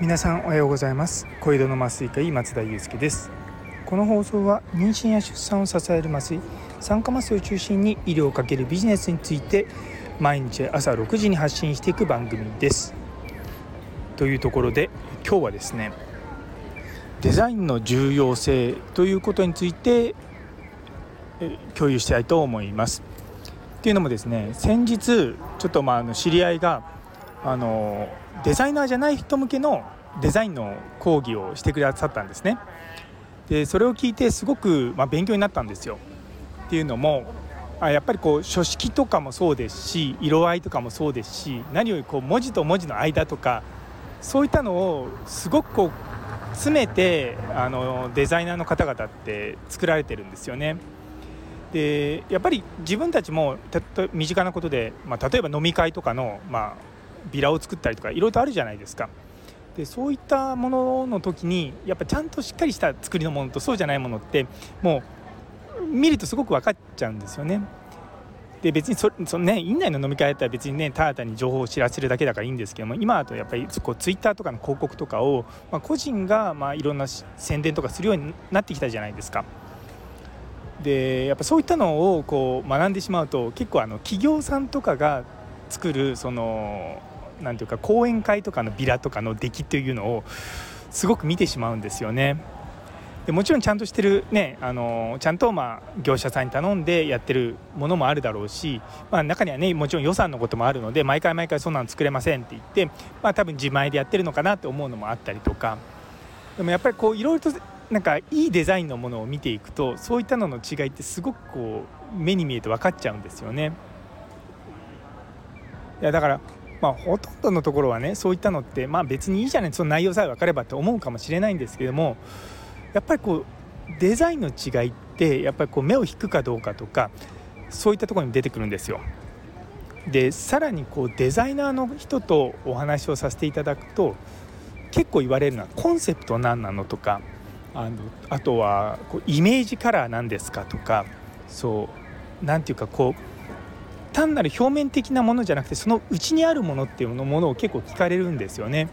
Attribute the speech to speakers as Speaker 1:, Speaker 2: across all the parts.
Speaker 1: 皆さんおはようございます。小江戸の麻酔科医松田祐介です。この放送は妊娠や出産を支える麻酔酸化麻酔を中心に医療をかけるビジネスについて毎日朝6時に発信していく番組です。というところで今日はですねデザインの重要性ということについて共有したいと思います。っていうのもですね先日ちょっとまああの知り合いがあのデザイナーじゃない人向けのデザインの講義をしてくださったんですねでそれを聞いてすごく、まあ、勉強になったんですよっていうのもあやっぱりこう書式とかもそうですし色合いとかもそうですし何よりこう文字と文字の間とかそういったのをすごくこう詰めてあのデザイナーの方々って作られてるんですよね。でやっぱり自分たちもた身近なことで、まあ、例えば飲み会とかの、まあ、ビラを作ったりとかいろいろとあるじゃないですか。でそういったものの時にやっぱちゃんとしっかりした作りのものとそうじゃないものってもう見るとすごく分かっちゃうんですよね。で別にそそのね院内の飲み会だったら別にねただ単に情報を知らせるだけだからいいんですけども今だとやっぱりこうツイッターとかの広告とかを、まあ、個人がまあいろんな宣伝とかするようになってきたじゃないですか。でやっぱそういったのをこう学んでしまうと結構あの企業さんとかが作るその何ていうか講演会とかのビラとかの出来というのをすごく見てしまうんですよね。でもちろんちゃんとしてる、ね、あのちゃんとまあ業者さんに頼んでやってるものもあるだろうし、まあ、中にはねもちろん予算のこともあるので毎回毎回そんなの作れませんって言って、まあ、多分自前でやってるのかなって思うのもあったりとかでもやっぱりこういろいろとなんかいいデザインのものを見ていくとそういったのの違いってすごくこう目に見えて分かっちゃうんですよね。いやだからまあ、ほとんどのところはねそういったのって、まあ、別にいいじゃないその内容さえ分かればって思うかもしれないんですけどもやっぱりこうデザインの違いってやっぱりこう目を引くかどうかとかそういったところに出てくるんですよ。でさらにこうデザイナーの人とお話をさせていただくと結構言われるのはコンセプト何なのとかあのあとはこうイメージカラーなんですかとかそう何て言うかこう単なる表面的なものじゃなくてその内にあるものっていうものを結構聞かれるんですよね。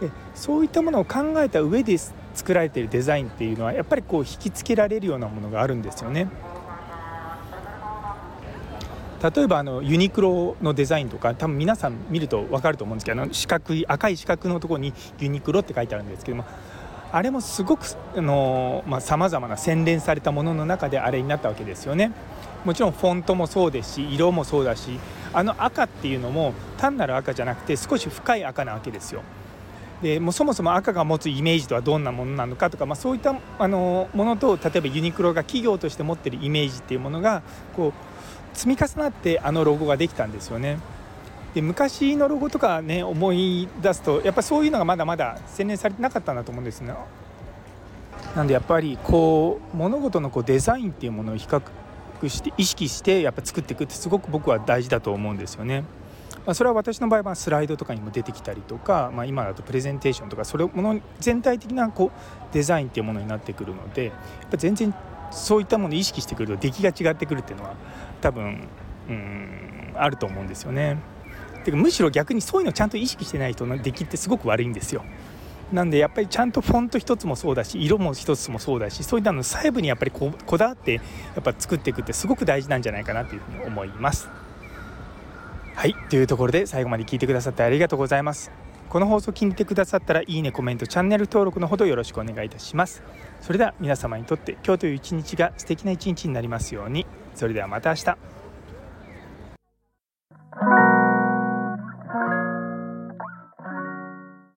Speaker 1: でそういったものを考えた上で作られているデザインっていうのはやっぱりこう引きつけられるようなものがあるんですよね。例えばあのユニクロのデザインとか多分皆さん見ると分かると思うんですけどあの四角い赤い四角のところにユニクロって書いてあるんですけどもあれもすごくさまざ、まな洗練されたものの中であれになったわけですよね。もちろんフォントもそうですし色もそうだしあの赤っていうのも単なる赤じゃなくて少し深い赤なわけですよ。でもうそもそも赤が持つイメージとはどんなものなのかとか、まあ、そういったあのものと例えばユニクロが企業として持ってるイメージっていうものがこう積み重なってあのロゴができたんですよね。で昔のロゴとかね思い出すとやっぱそういうのがまだまだ洗練されてなかったんだと思うんですね。なんでやっぱりこう物事のこうデザインっていうものを比較して意識してやっぱ作っていくってすごく僕は大事だと思うんですよね。まあ、それは私の場合はスライドとかにも出てきたりとか、まあ、今だとプレゼンテーションとかそれもの全体的なこうデザインっていうものになってくるのでやっぱ全然そういったものを意識してくると出来が違ってくるっていうのは多分うんあると思うんですよね。てかむしろ逆にそういうのをちゃんと意識してない人の出来ってすごく悪いんですよ。なんでやっぱりちゃんとフォント一つもそうだし色も一つもそうだしそういったの細部にやっぱりここだわってやっぱ作っていくってすごく大事なんじゃないかなというふうに思います。はいというところで最後まで聞いてくださってありがとうございます。この放送気に入ってくださったらいいねコメントチャンネル登録のほどよろしくお願いいたします。それでは皆様にとって今日という一日が素敵な一日になりますように。それではまた明日。